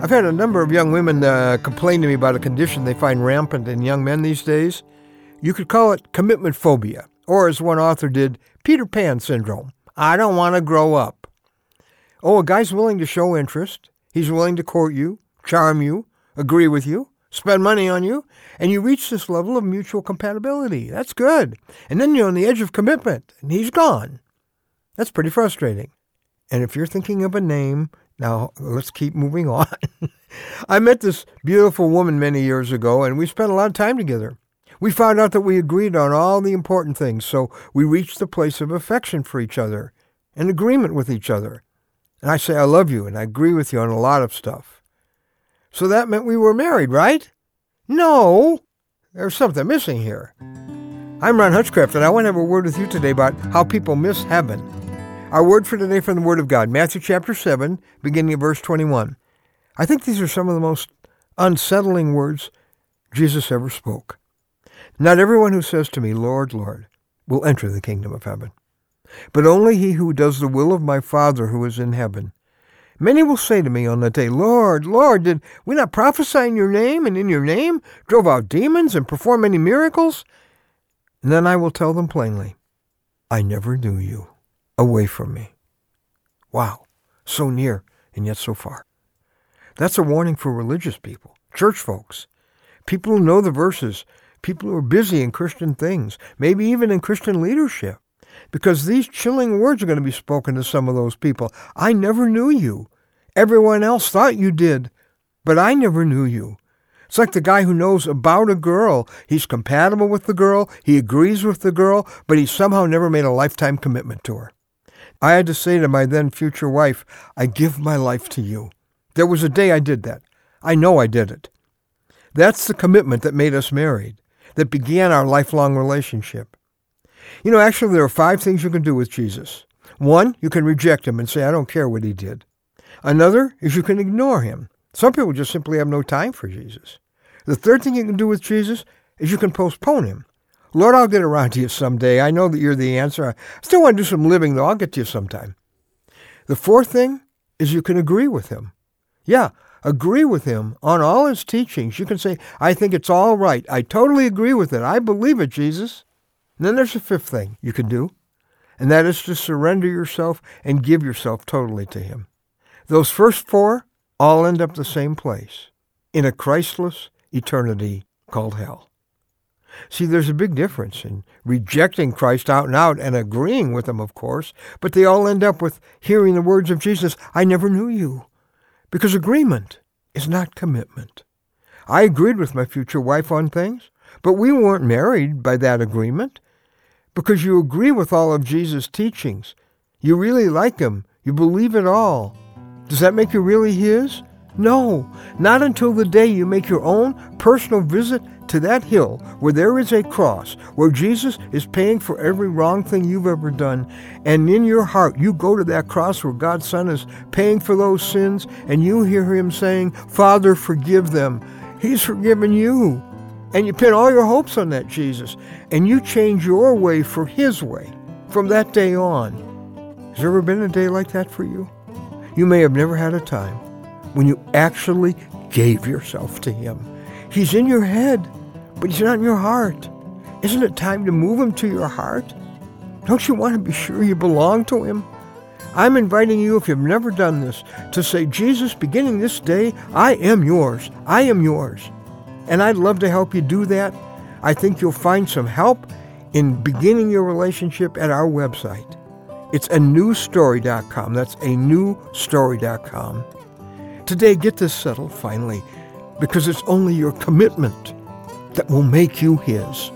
I've had a number of young women uh, complain to me about a condition they find rampant in young men these days. You could call it commitment phobia, or as one author did, Peter Pan syndrome. I don't want to grow up. Oh, a guy's willing to show interest. He's willing to court you, charm you, agree with you, spend money on you, and you reach this level of mutual compatibility. That's good. And then you're on the edge of commitment, and he's gone. That's pretty frustrating. And if you're thinking of a name, now let's keep moving on. I met this beautiful woman many years ago, and we spent a lot of time together. We found out that we agreed on all the important things, so we reached the place of affection for each other, an agreement with each other. And I say, I love you, and I agree with you on a lot of stuff. So that meant we were married, right? No, there's something missing here. I'm Ron Hutchcraft, and I want to have a word with you today about how people miss heaven. Our word for today from the Word of God, Matthew chapter 7, beginning of verse 21. I think these are some of the most unsettling words Jesus ever spoke. Not everyone who says to me, Lord, Lord, will enter the kingdom of heaven, but only he who does the will of my Father who is in heaven. Many will say to me on that day, Lord, Lord, did we not prophesy in your name and in your name drove out demons and perform many miracles? And then I will tell them plainly, I never knew you away from me. Wow, so near and yet so far. That's a warning for religious people, church folks, people who know the verses, people who are busy in Christian things, maybe even in Christian leadership. Because these chilling words are going to be spoken to some of those people. I never knew you. Everyone else thought you did, but I never knew you. It's like the guy who knows about a girl. He's compatible with the girl, he agrees with the girl, but he somehow never made a lifetime commitment to her. I had to say to my then future wife, I give my life to you. There was a day I did that. I know I did it. That's the commitment that made us married, that began our lifelong relationship. You know, actually, there are five things you can do with Jesus. One, you can reject him and say, I don't care what he did. Another is you can ignore him. Some people just simply have no time for Jesus. The third thing you can do with Jesus is you can postpone him. Lord, I'll get around to you someday. I know that you're the answer. I still want to do some living, though. I'll get to you sometime. The fourth thing is you can agree with him. Yeah, agree with him on all his teachings. You can say, I think it's all right. I totally agree with it. I believe it, Jesus. And then there's a fifth thing you can do, and that is to surrender yourself and give yourself totally to him. Those first four all end up the same place, in a Christless eternity called hell. See, there's a big difference in rejecting Christ out and out and agreeing with him, of course, but they all end up with hearing the words of Jesus, I never knew you. Because agreement is not commitment. I agreed with my future wife on things, but we weren't married by that agreement. Because you agree with all of Jesus' teachings. You really like him. You believe it all. Does that make you really his? No, not until the day you make your own personal visit to that hill where there is a cross, where Jesus is paying for every wrong thing you've ever done, and in your heart you go to that cross where God's Son is paying for those sins, and you hear him saying, Father, forgive them. He's forgiven you. And you pin all your hopes on that Jesus, and you change your way for his way from that day on. Has there ever been a day like that for you? You may have never had a time when you actually gave yourself to him. He's in your head but he's not in your heart. Isn't it time to move him to your heart? Don't you want to be sure you belong to him? I'm inviting you, if you've never done this, to say, Jesus, beginning this day, I am yours. I am yours. And I'd love to help you do that. I think you'll find some help in beginning your relationship at our website. It's a newstory.com. That's a newstory.com. Today, get this settled finally, because it's only your commitment that will make you His.